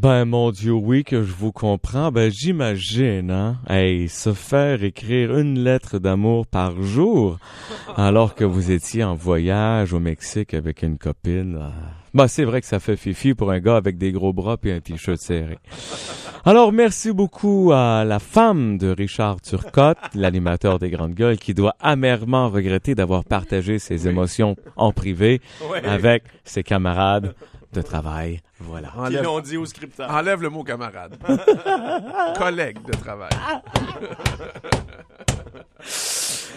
Ben, mon Dieu, oui, que je vous comprends. Ben, j'imagine, hein. Hey, se faire écrire une lettre d'amour par jour, alors que vous étiez en voyage au Mexique avec une copine. Ben, c'est vrai que ça fait fifi pour un gars avec des gros bras et un t-shirt serré. Alors, merci beaucoup à la femme de Richard Turcotte, l'animateur des Grandes Gueules, qui doit amèrement regretter d'avoir partagé ses émotions en privé avec ses camarades de travail. Voilà. Qui Enlève, l'ont dit au scripteur. enlève le mot camarade. Collègue de travail.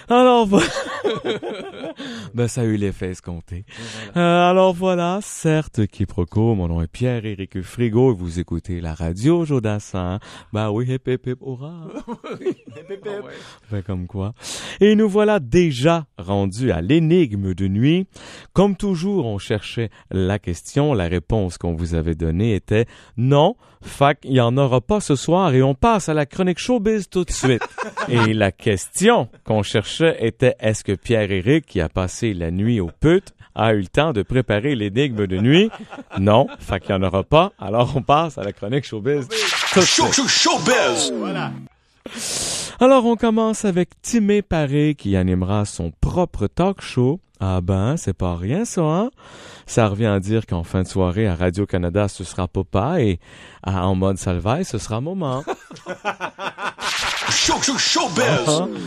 Alors voilà. ben ça a eu l'effet escompté. Euh, alors voilà, certes, quiproquo, mon nom est Pierre-Éric Frigo et vous écoutez la radio Jodassin. Ben oui, hip hip hip, hurrah. Ben comme quoi. Et nous voilà déjà rendus à l'énigme de nuit. Comme toujours, on cherchait la question. La réponse qu'on vous avait donnée était non. Fac, il n'y en aura pas ce soir et on passe à la chronique showbiz tout de suite. et la question qu'on cherchait était est-ce que Pierre-Éric, qui a passé la nuit aux putes, a eu le temps de préparer l'énigme de nuit? Non. Fait qu'il n'y en aura pas. Alors on passe à la chronique showbiz. de suite. Alors, on commence avec Timé Paré qui animera son propre talk show. Ah ben, c'est pas rien ça, hein? Ça revient à dire qu'en fin de soirée à Radio-Canada, ce sera Papa et à- en mode salvaille, ce sera Moment.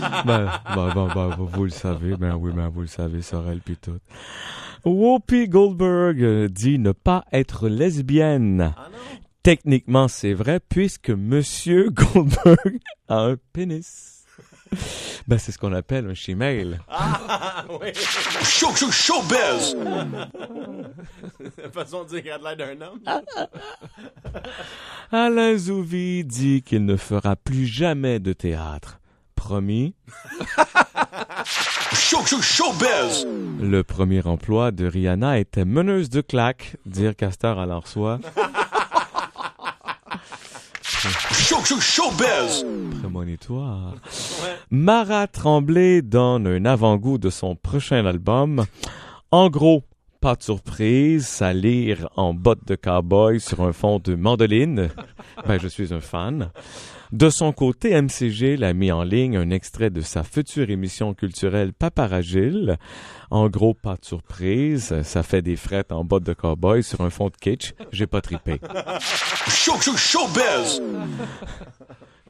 Ah, ben, ben, ben, ben, vous, vous le savez, ben oui, ben vous le savez, Sorel puis tout. Whoopi Goldberg euh, dit ne pas être lesbienne. Techniquement, c'est vrai puisque Monsieur Goldberg a un pénis. Ben, c'est ce qu'on appelle un chimail. Ah, oui. La façon de dire qu'il a l'air d'un homme. Alain Zouvi dit qu'il ne fera plus jamais de théâtre. Promis. Le premier emploi de Rihanna était meneuse de claque, dire Castor à leur soi. Prémonitoire. Mara Tremblay donne un avant-goût de son prochain album. En gros, pas de surprise, ça lire en bottes de cowboy sur un fond de mandoline. Ben, je suis un fan. De son côté, MCG l'a mis en ligne un extrait de sa future émission culturelle Paparagile. En gros, pas de surprise, ça fait des frettes en bottes de cowboy sur un fond de kitsch. J'ai pas tripé.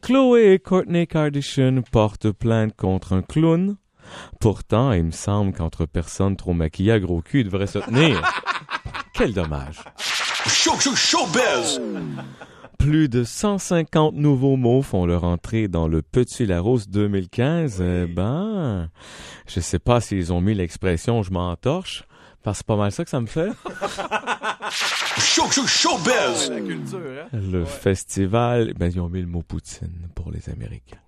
Chloé et Courtney Kardashian portent plainte contre un clown. Pourtant, il me semble qu'entre personnes trop maquillées à gros cul, ils devraient se tenir. Quel dommage. Plus de 150 nouveaux mots font leur entrée dans le Petit Larousse 2015. Eh ben, je sais pas s'ils ont mis l'expression je m'entorche, parce que c'est pas mal ça que ça me fait. La culture, hein? Le festival, ben ils ont mis le mot Poutine pour les Américains.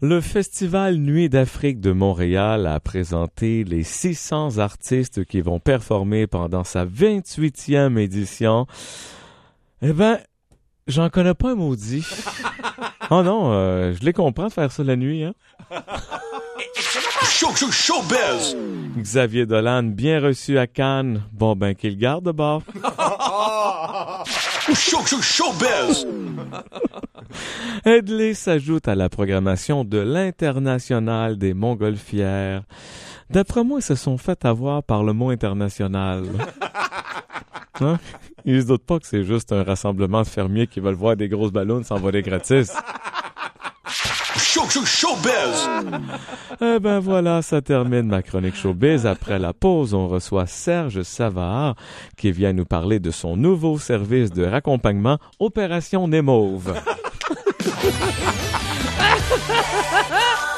Le festival Nuit d'Afrique de Montréal a présenté les 600 artistes qui vont performer pendant sa 28e édition. Eh ben, j'en connais pas un maudit. oh non, euh, je les comprends de faire ça la nuit, hein? Xavier Dolan, bien reçu à Cannes. Bon ben, qu'il garde de bord. Headley s'ajoute à la programmation de l'International des Montgolfières. D'après moi, ils se sont fait avoir par le mot international. Hein? Ils se doutent pas que c'est juste un rassemblement de fermiers qui veulent voir des grosses ballons s'envoler gratis. Eh ben voilà, ça termine ma chronique showbiz. Après la pause, on reçoit Serge Savard qui vient nous parler de son nouveau service de raccompagnement Opération Némauve.